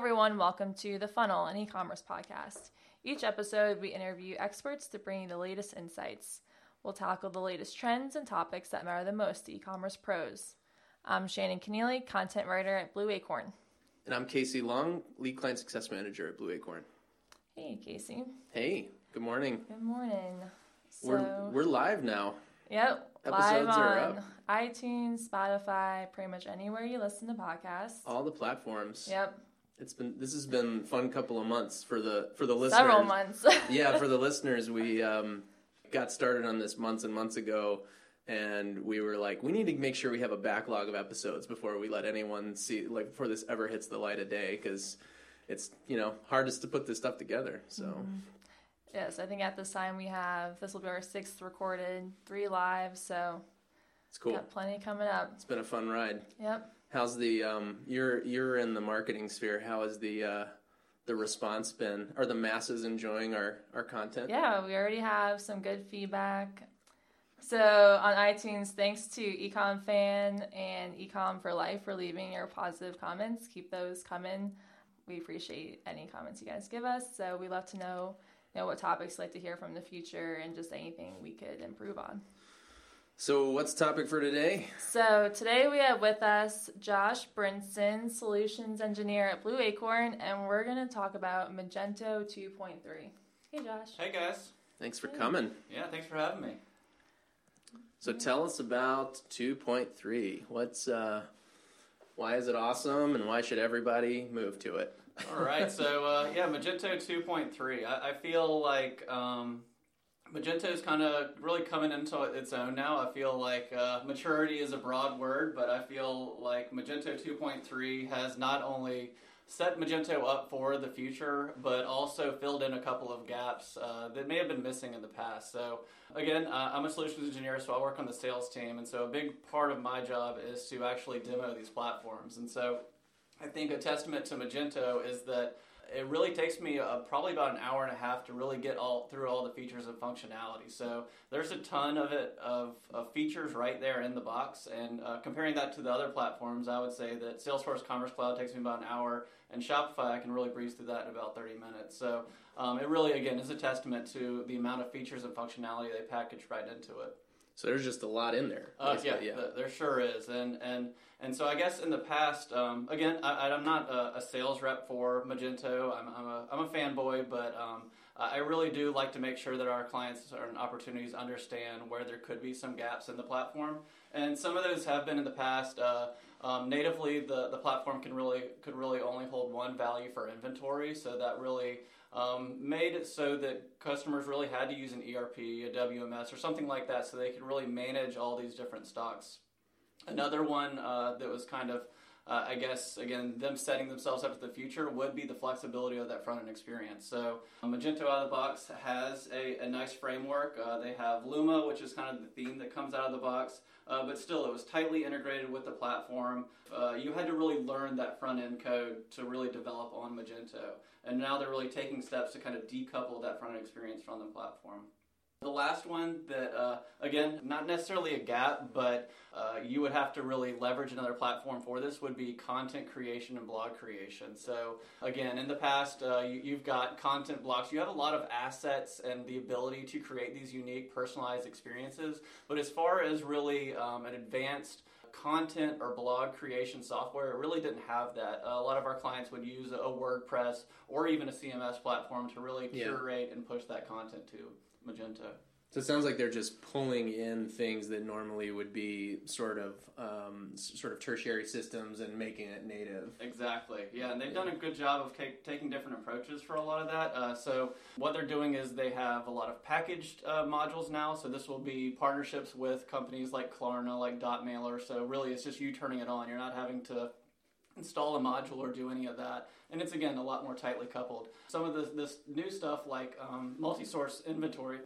everyone. Welcome to The Funnel, an e commerce podcast. Each episode, we interview experts to bring you the latest insights. We'll tackle the latest trends and topics that matter the most to e commerce pros. I'm Shannon Keneally, content writer at Blue Acorn. And I'm Casey Long, lead client success manager at Blue Acorn. Hey, Casey. Hey, good morning. Good morning. So, We're we're live now. yep, Episodes live are on up. iTunes, Spotify, pretty much anywhere you listen to podcasts. All the platforms. Yep, It's been this has been fun couple of months for the for the listeners. several months. yeah, for the listeners, we um, got started on this months and months ago, and we were like, we need to make sure we have a backlog of episodes before we let anyone see, like, before this ever hits the light of day, because it's you know hardest to put this stuff together. So Mm-hmm. yes, I think at this time we have this will be our sixth recorded, three live, so it's cool. got plenty coming up. It's been a fun ride. Yep. How's the um you're you're in the marketing sphere. How has the uh the response been? Are the masses enjoying our our content? Yeah, we already have some good feedback. So on iTunes, thanks to Ecom Fan and Ecom for Life for leaving your positive comments. Keep those coming. We appreciate any comments you guys give us. So we love to know, you know, what topics you'd like to hear from the future and just anything we could improve on. So what's the topic for today? So today we have with us Josh Brinson, solutions engineer at Blue Acorn, and we're going to talk about Magento 2.3. Hey Josh. Hey guys. Thanks for coming. Yeah, thanks for having me. So tell us about 2.3. What's uh why is it awesome and why should everybody move to it? All right, so uh, yeah, Magento 2.3. I, I feel like um, Magento is kind of really coming into its own now. I feel like uh, maturity is a broad word, but I feel like Magento 2.3 has not only set Magento up for the future, but also filled in a couple of gaps uh, that may have been missing in the past. So, again, uh, I'm a solutions engineer, so I work on the sales team, and so a big part of my job is to actually demo these platforms. And so, I think a testament to Magento is that it really takes me uh, probably about an hour and a half to really get all through all the features and functionality. So there's a ton of it of, of features right there in the box. And uh, comparing that to the other platforms, I would say that Salesforce Commerce Cloud takes me about an hour, and Shopify I can really breeze through that in about 30 minutes. So um, it really again is a testament to the amount of features and functionality they package right into it. So there's just a lot in there. Uh, yeah, th- there sure is, and and and so I guess in the past, um, again, I, I'm not a, a sales rep for Magento. I'm, I'm a I'm a fanboy, but um, I really do like to make sure that our clients and opportunities understand where there could be some gaps in the platform, and some of those have been in the past. Uh, um, natively, the, the platform can really could really only hold one value for inventory, so that really um, made it so that customers really had to use an ERP, a WMS, or something like that, so they could really manage all these different stocks. Another one uh, that was kind of, uh, I guess, again, them setting themselves up for the future would be the flexibility of that front end experience. So, Magento out of the box has a, a nice framework. Uh, they have Luma, which is kind of the theme that comes out of the box, uh, but still, it was tightly integrated with the platform. Uh, you had to really learn that front end code to really develop on Magento. And now they're really taking steps to kind of decouple that front end experience from the platform. The last one that, uh, again, not necessarily a gap, but uh, you would have to really leverage another platform for this would be content creation and blog creation. So, again, in the past, uh, you, you've got content blocks. You have a lot of assets and the ability to create these unique, personalized experiences. But as far as really um, an advanced content or blog creation software, it really didn't have that. Uh, a lot of our clients would use a WordPress or even a CMS platform to really Yeah. curate and push that content to Magento. So it sounds like they're just pulling in things that normally would be sort of um, sort of tertiary systems and making it native. Exactly. Yeah, and they've done a good job of taking different approaches for a lot of that. Uh, so what they're doing is they have a lot of packaged uh, modules now. So this will be partnerships with companies like Klarna, like Dotmailer. So really, it's just you turning it on. You're not having to install a module or do any of that. And it's again a lot more tightly coupled. Some of this, this new stuff like um, multi-source inventory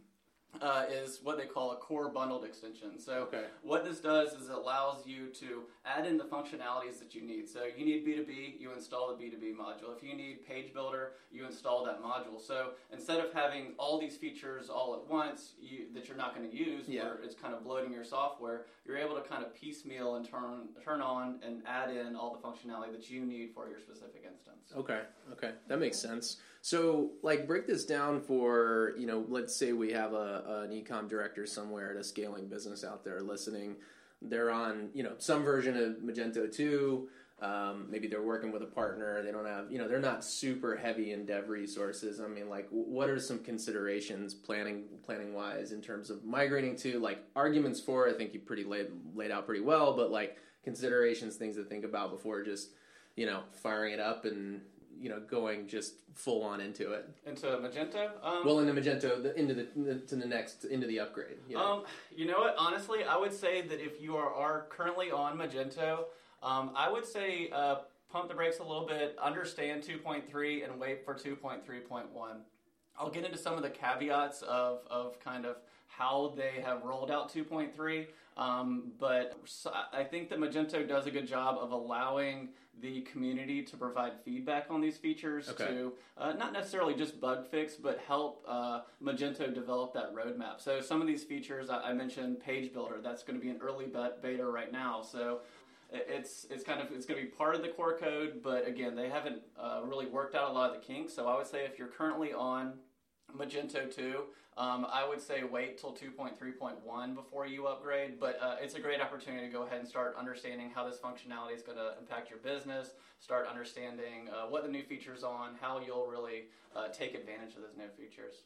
uh, is what they call a core bundled extension. So Okay. what this does is it allows you to add in the functionalities that you need. So you need B2B, you install the B2B module. If you need Page Builder, you install that module. So instead of having all these features all at once you, that you're not going to use, Yeah. where it's kind of bloating your software, you're able to kind of piecemeal and turn turn on and add in all the functionality that you need for your specific instance. Okay, okay, that makes sense. So, like, break this down for you know, let's say we have a an ecom director somewhere at a scaling business out there listening. They're on you know some version of Magento two. Um, maybe they're working with a partner. They don't have you know they're not super heavy in dev resources. I mean, like, what are some considerations planning planning wise in terms of migrating to like arguments for? I think you pretty laid laid out pretty well, but like considerations, things to think about before just you know, firing it up and you know going just full on into it. Into Magento, um, Well, into Magento, the, into the to the next into the upgrade. You know? Um, you know what? Honestly, I would say that if you are, are currently on Magento, um, I would say uh, pump the brakes a little bit, understand 2.3, and wait for 2.3.1. I'll get into some of the caveats of, of kind of how they have rolled out 2.3, um, but I think that Magento does a good job of allowing the community to provide feedback on these features Okay. to uh, not necessarily just bug fix, but help uh, Magento develop that roadmap. So some of these features I, I mentioned, Page Builder, that's going to be an early bet- beta right now. So it's it's kind of it's going to be part of the core code, but again, they haven't uh, really worked out a lot of the kinks. So I would say if you're currently on Magento 2, um, I would say wait till 2.3.1 before you upgrade, but uh, it's a great opportunity to go ahead and start understanding how this functionality is going to impact your business, start understanding uh, what the new features on, how you'll really uh, take advantage of those new features.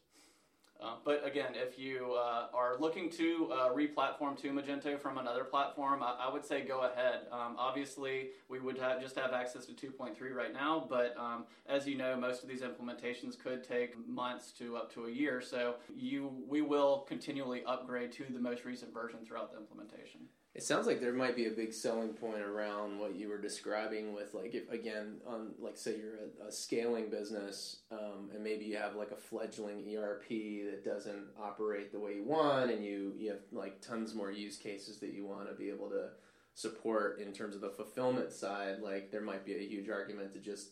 Uh, but again, if you uh, are looking to uh, re-platform to Magento from another platform, I, I would say go ahead. Um, obviously, we would have, just have access to 2.3 right now, but um, as you know, most of these implementations could take months to up to a year. So you, we will continually upgrade to the most recent version throughout the implementation. It sounds like there might be a big selling point around what you were describing with like if again on like say you're a, a scaling business um, and maybe you have like a fledgling ERP that doesn't operate the way you want and you you have like tons more use cases that you want to be able to support in terms of the fulfillment side like there might be a huge argument to just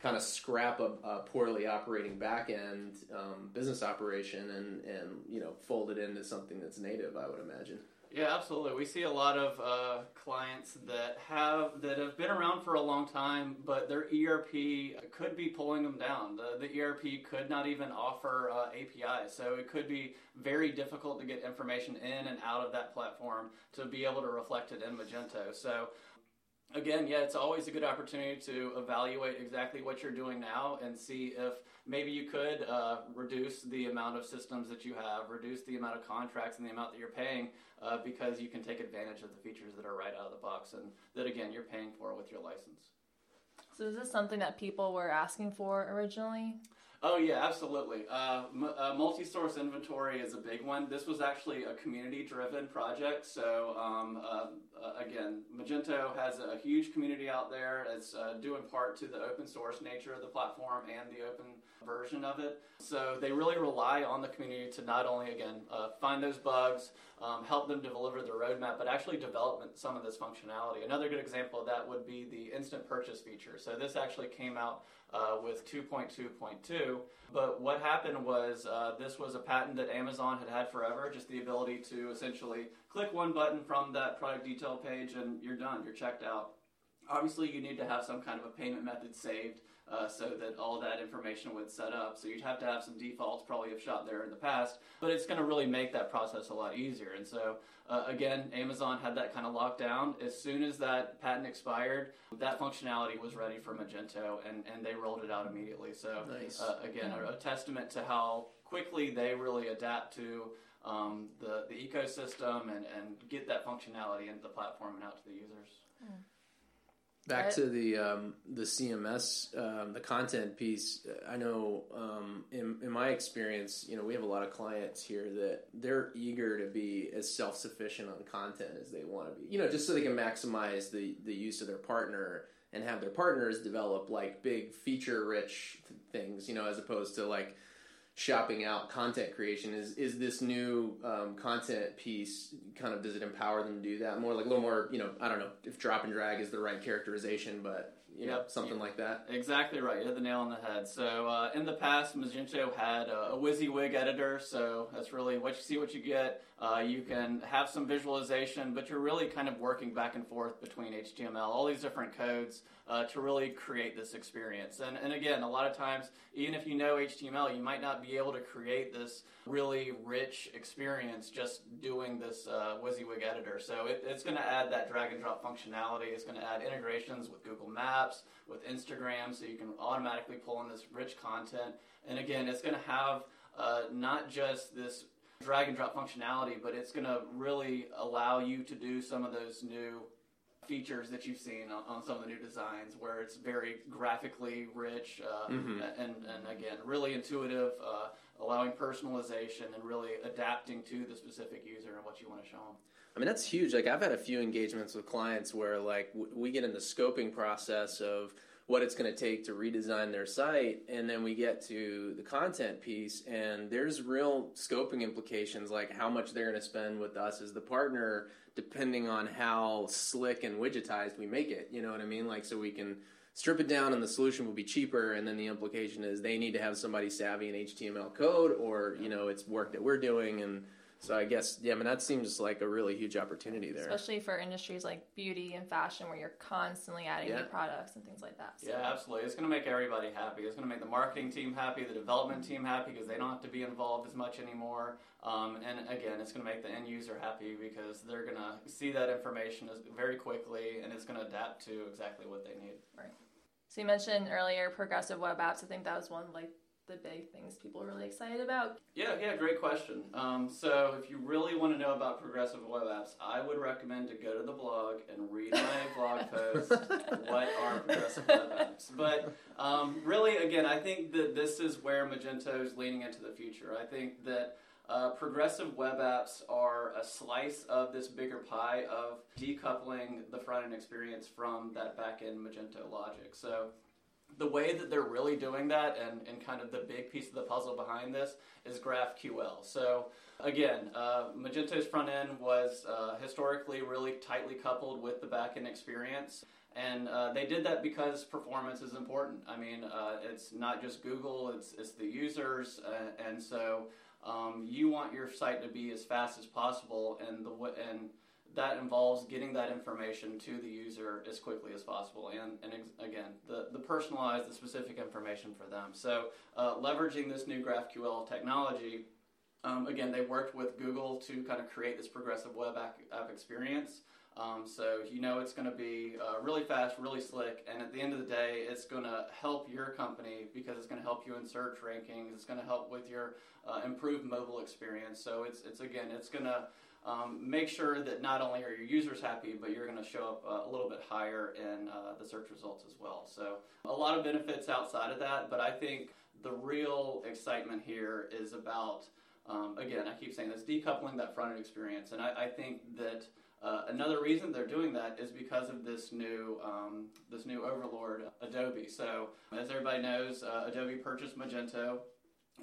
kind of scrap a, a poorly operating back end um, business operation and and you know fold it into something that's native I would imagine Yeah, absolutely. We see a lot of uh, clients that have that have been around for a long time, but their ERP could be pulling them down. The, the ERP could not even offer uh, APIs, so it could be very difficult to get information in and out of that platform to be able to reflect it in Magento. So. Again, yeah, it's always a good opportunity to evaluate exactly what you're doing now and see if maybe you could uh, reduce the amount of systems that you have, reduce the amount of contracts and the amount that you're paying, uh, because you can take advantage of the features that are right out of the box and that again you're paying for with your license. So is this something that people were asking for originally? Oh yeah, absolutely. Uh, m- uh, multi-source inventory is a big one. This was actually a community-driven project. So um, uh, uh, again, Magento has a huge community out there. It's uh, due in part to the open source nature of the platform and the open version of it. So they really rely on the community to not only again uh, find those bugs, um, help them deliver the roadmap, but actually develop some of this functionality. Another good example of that would be the instant purchase feature. So this actually came out uh, with 2.2.2. But what happened was uh, this was a patent that Amazon had had forever, just the ability to essentially click one button from that product detail page and you're done, you're checked out. Obviously, you need to have some kind of a payment method saved uh, so that all that information would set up. So you'd have to have some defaults, probably have shot there in the past, but it's going to really make that process a lot easier. And so, uh, again, Amazon had that kind of locked down. As soon as that patent expired, that functionality was ready for Magento, and, and they rolled it out immediately. So, Nice. uh, again, a, a testament to how quickly they really adapt to um, the, the ecosystem and, and get that functionality into the platform and out to the users. Back Right. to the um, the CMS, um, the content piece. I know um, in in my experience, you know, we have a lot of clients here that they're eager to be as self sufficient on content as they want to be. You know, just so they can maximize the the use of their partner and have their partners develop like big feature rich things. You know, as opposed to like shopping out content creation. Is is this new um, content piece kind of does it empower them to do that more? Like a little more you know i don't know if drop and drag is the right characterization but you know Yep. something like that Exactly right. You hit the nail on the head. So uh, in the past, Magento had a, a WYSIWYG editor, so that's really what you see, what you get. Uh, you can have some visualization, but you're really kind of working back and forth between HTML, all these different codes uh, to really create this experience. And, and again, a lot of times, even if you know HTML, you might not be able to create this really rich experience just doing this uh, WYSIWYG editor. So it, it's going to add that drag and drop functionality. It's going to add integrations with Google Maps, with Instagram, so you can automatically pull in this rich content. And again, it's going to have uh, not just this drag and drop functionality, but it's going to really allow you to do some of those new features that you've seen on, on some of the new designs where it's very graphically rich uh, Mhm. and, and again really intuitive uh, allowing personalization and really adapting to the specific user and what you want to show them I mean, that's huge. Like, I've had a few engagements with clients where, like, w- we get in the scoping process of what it's going to take to redesign their site, and then we get to the content piece, and there's real scoping implications, like how much they're going to spend with us as the partner, depending on how slick and widgetized we make it. You know what I mean? Like, so we can strip it down, and the solution will be cheaper, and then the implication is they need to have somebody savvy in HTML code, or you know, it's work that we're doing, and so I guess yeah, I mean that seems like a really huge opportunity there. Especially for industries like beauty and fashion, where you're constantly adding Yeah. new products and things like that. So. Yeah, absolutely. It's going to make everybody happy. It's going to make the marketing team happy, the development team happy because they don't have to be involved as much anymore. Um, and again, it's going to make the end user happy because they're going to see that information very quickly and it's going to adapt to exactly what they need. Right. So you mentioned earlier progressive web apps. I think that was one like the big things people are really excited about. Yeah, yeah, great question. Um, so, if you really want to know about progressive web apps, I would recommend to go to the blog and read my blog post. What are progressive web apps? But um, really, again, I think that this is where Magento is leaning into the future. I think that uh, progressive web apps are a slice of this bigger pie of decoupling the front end experience from that back end Magento logic. So, the way that they're really doing that and, and kind of the big piece of the puzzle behind this is GraphQL. So again, uh, Magento's front end was uh, historically really tightly coupled with the back end experience. And uh, they did that because performance is important. I mean, uh, it's not just Google, it's, it's the users. Uh, and so um, you want your site to be as fast as possible. And, the, and that involves getting that information to the user as quickly as possible and, and ex- again the, the personalized the specific information for them. So uh, leveraging this new graphql technology um, again they worked with google to kind of create this progressive web app, app experience. Um, so you know it's going to be uh, really fast really slick and at the end of the day it's going to help your company because it's going to help you in search rankings it's going to help with your uh, improved mobile experience. So it's, it's again it's going to um, make sure that not only are your users happy, but you're going to show up uh, a little bit higher in uh, the search results as well. So, a lot of benefits outside of that, but I think the real excitement here is about, um, again, I keep saying this, decoupling that front end experience. And I, I think that uh, another reason they're doing that is because of this new um, this new overlord, Adobe. So, as everybody knows, uh, Adobe purchased Magento.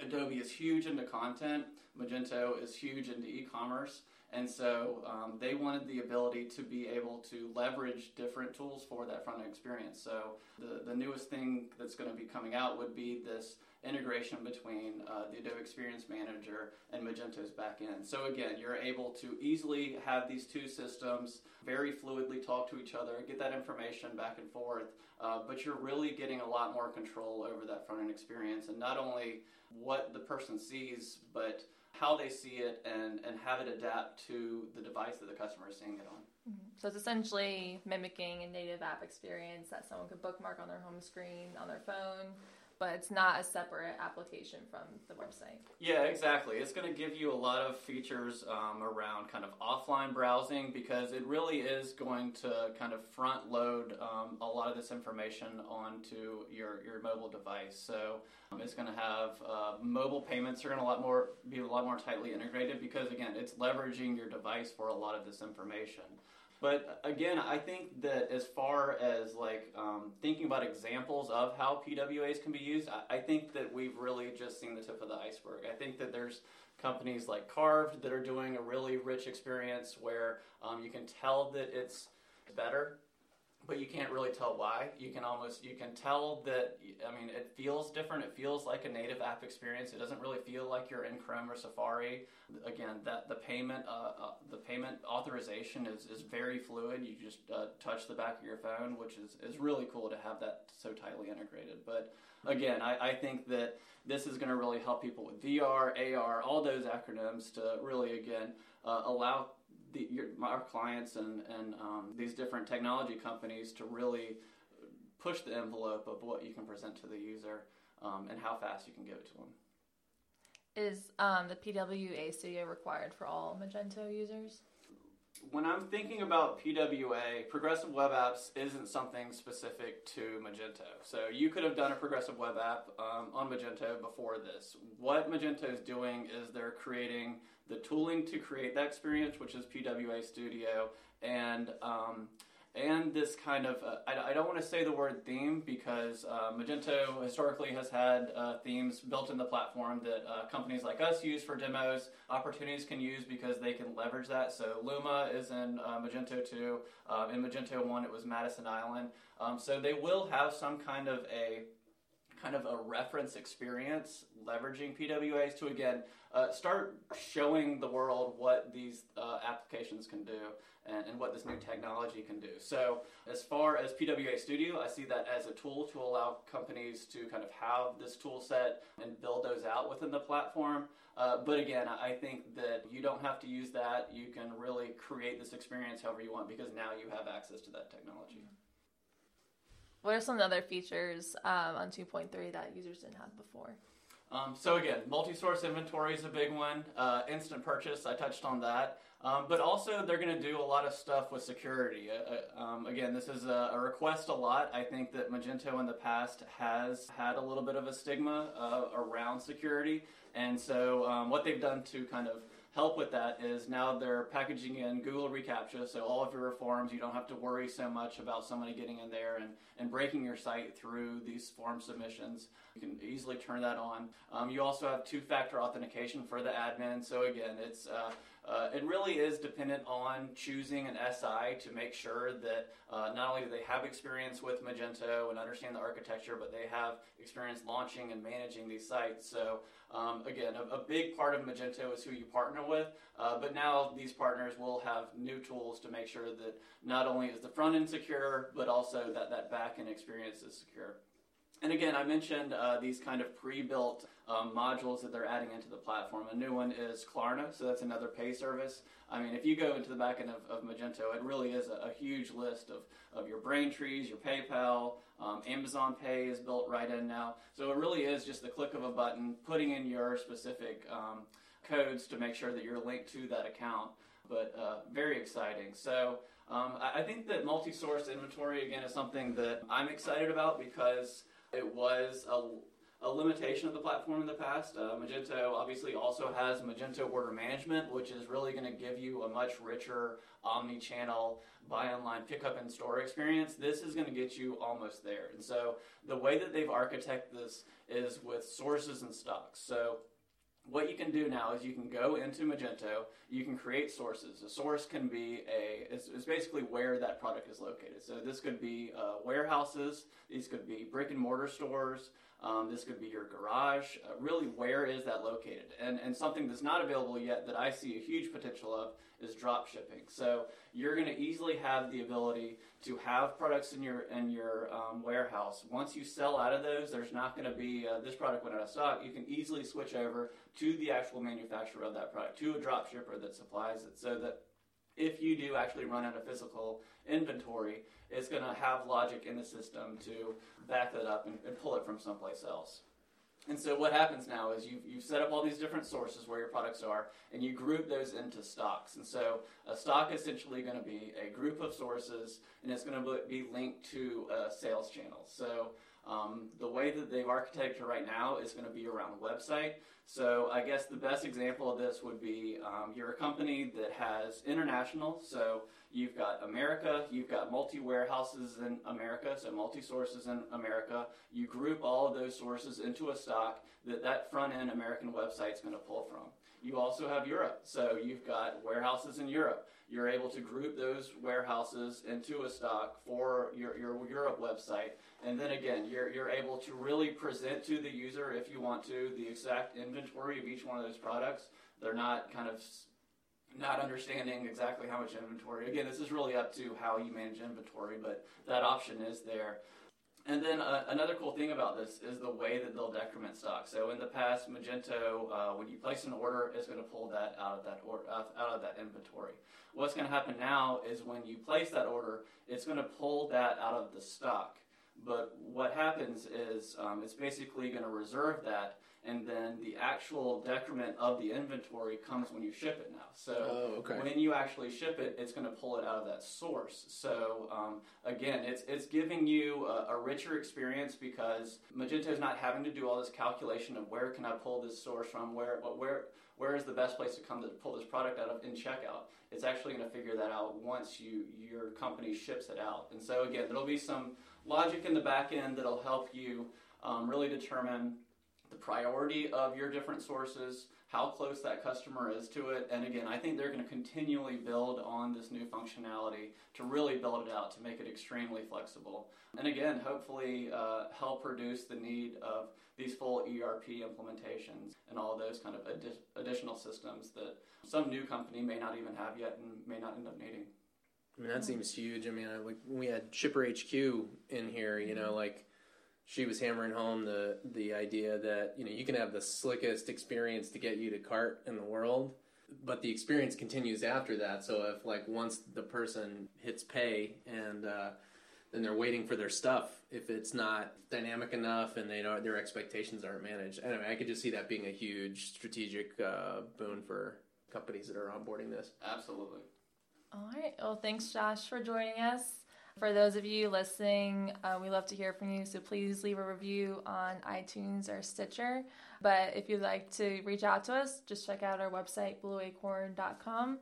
Adobe is huge into content. Magento is huge into e-commerce. And so um, they wanted the ability to be able to leverage different tools for that front end experience. So the, the newest thing that's going to be coming out would be this integration between uh, the Adobe Experience Manager and Magento's backend. So again, you're able to easily have these two systems very fluidly talk to each other, get that information back and forth, uh, but you're really getting a lot more control over that front end experience and not only what the person sees, but how they see it and, and have it adapt to the device that the customer is seeing it on. So it's essentially mimicking a native app experience that someone could bookmark on their home screen on their phone, but it's not a separate application from the website. Yeah, exactly. It's going to give you a lot of features um, around kind of offline browsing because it really is going to kind of front load um, a lot of this information onto your, your mobile device. So um, it's going to have uh, mobile payments are going to a lot more be a lot more tightly integrated because again, it's leveraging your device for a lot of this information. But again, I think that as far as like um, thinking about examples of how PWAs can be used, I, I think that we've really just seen the tip of the iceberg. I think that there's companies like Carved that are doing a really rich experience where um, you can tell that it's better but you can't really tell why. You can almost you can tell that I mean it feels different. It feels like a native app experience. It doesn't really feel like you're in Chrome or Safari. Again, that the payment uh, uh, the payment authorization is, is very fluid. You just uh, touch the back of your phone, which is, is really cool to have that so tightly integrated. But again, I, I think that this is going to really help people with VR, AR, all those acronyms to really again uh, allow the, your, our clients and, and um, these different technology companies to really push the envelope of what you can present to the user um, and how fast you can give it to them. Is um, the PWA Studio required for all Magento users? When I'm thinking about PWA, progressive web apps isn't something specific to Magento. So you could have done a progressive web app um, on Magento before this. What Magento is doing is they're creating the tooling to create that experience, which is PWA Studio, and um, and this kind of uh, I, I, don't want to say the word theme because uh, Magento historically has had uh, themes built in the platform that uh, companies like us use for demos. Opportunities can use because they can leverage that. So Luma is in uh, Magento 2. Um, in Magento 1, it was Madison Island. Um, so they will have some kind of a kind of a reference experience leveraging PWAs to again uh, start showing the world what these uh, applications can do and, and, what this new technology can do. So, as far as PWA Studio, I see that as a tool to allow companies to kind of have this tool set and build those out within the platform. Uh, but again, I think that you don't have to use that. You can really create this experience however you want because now you have access to that technology. What are some other features um, on 2.3 that users didn't have before? Um, so again, multi-source inventory is a big one. Uh, instant purchase, I touched on that. Um, but also, they're going to do a lot of stuff with security. Uh, uh, um, again, this is a, a, request a lot. I think that Magento in the past has had a little bit of a stigma uh, around security, and so um, what they've done to kind of help with that is now they're packaging in Google reCAPTCHA, so all of your forms, you don't have to worry so much about somebody getting in there and, and breaking your site through these form submissions. You can easily turn that on. Um, you also have two-factor authentication for the admin, so again, it's uh, uh, it really is dependent on choosing an SI to make sure that uh, not only do they have experience with Magento and understand the architecture, but they have experience launching and managing these sites. So um, again, a, a, big part of Magento is who you partner with, uh, but now these partners will have new tools to make sure that not only is the front end secure, but also that that back end experience is secure. And again, I mentioned uh, these kind of pre-built um, modules that they're adding into the platform. A new one is Klarna, so that's another pay service. I mean, if you go into the back end of, of Magento, it really is a, a, huge list of, of your Braintrees, your PayPal, um, Amazon Pay is built right in now. So it really is just the click of a button, putting in your specific um, codes to make sure that you're linked to that account. But uh, very exciting. So um, I think that multi-source inventory again is something that I'm excited about because it was a a limitation of the platform in the past. Uh, Magento obviously also has Magento Order Management, which is really going to give you a much richer omni-channel buy online, pick up in store experience. This is going to get you almost there. And so the way that they've architected this is with sources and stocks. So what you can do now is you can go into Magento, you can create sources. A source can be a, it's, it's basically where that product is located. So this could be uh, warehouses, these could be brick and mortar stores, um, this could be your garage. Uh, really, where is that located? And, and something that's not available yet that I see a huge potential of is drop shipping. So you're going to easily have the ability to have products in your in your um, warehouse. Once you sell out of those, there's not going to be uh, this product went out of stock. You can easily switch over to the actual manufacturer of that product, to a drop shipper that supplies it, so that if you do actually run out of physical inventory, it's going to have logic in the system to back that up and, and, pull it from someplace else. And so what happens now is you've, you've set up all these different sources where your products are, and you group those into stocks. And so a stock is essentially going to be a group of sources, and it's going to be linked to a sales channel. So Um, the way that they've architected right now is going to be around the website. So I guess the best example of this would be um, you're a company that has international. So you've got America, you've got multi warehouses in America, so multi sources in America. You group all of those sources into a stock that that front end American website is going to pull from. You also have Europe, so you've got warehouses in Europe. You're able to group those warehouses into a stock for your, your Europe website. And then again, you're, you're able to really present to the user, if you want to, the exact inventory of each one of those products. They're not kind of not understanding exactly how much inventory. Again, this is really up to how you manage inventory, but that option is there. And then uh, another cool thing about this is the way that they'll decrement stock. So in the past, Magento, uh, when you place an order, it's going to pull that out of that or, out of that inventory. What's going to happen now is when you place that order, it's going to pull that out of the stock. But what happens is um, it's basically going to reserve that and then the actual decrement of the inventory comes when you ship it now. So oh, okay. when you actually ship it, it's going to pull it out of that source. So um, again, it's it's giving you a, a, richer experience because Magento is not having to do all this calculation of where can I pull this source from, where where where is the best place to come to pull this product out of in checkout. It's actually going to figure that out once you your company ships it out. And so again, there'll be some logic in the back end that'll help you um, really determine the priority of your different sources, how close that customer is to it. And again, I think they're going to continually build on this new functionality to really build it out to make it extremely flexible. And again, hopefully uh, help reduce the need of these full ERP implementations and all those kind of adi- additional systems that some new company may not even have yet and may not end up needing. I mean, that seems huge. I mean, I, like we had ShipperHQ in here, you know, like she was hammering home the the idea that you know you can have the slickest experience to get you to cart in the world but the experience continues after that. So if like once the person hits pay and uh, then they're waiting for their stuff if it's not dynamic enough and they don't their expectations aren't managed. Anyway i could just see that being a huge strategic uh, boon for companies that are onboarding this. Absolutely. All right. Well thanks josh for joining us for those of you listening, uh, we love to hear from you, so please leave a review on iTunes or Stitcher. But if you'd like to reach out to us, just check out our website, blueacorn.com.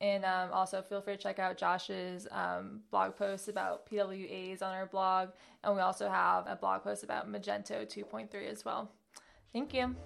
And um, also feel free to check out Josh's um, blog posts about PWAs on our blog. And we also have a blog post about Magento 2.3 as well. Thank you.